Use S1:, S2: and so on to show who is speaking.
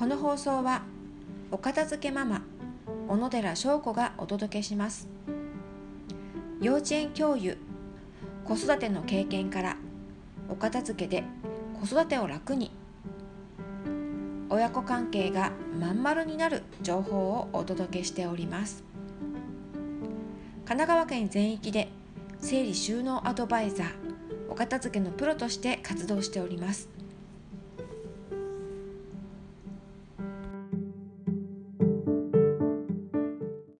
S1: この放送はお片付けママ小野寺翔子がお届けします。幼稚園教諭子育ての経験からお片付けで子育てを楽に親子関係がまん丸になる情報をお届けしております。神奈川県全域で整理収納アドバイザーお片付けのプロとして活動しております。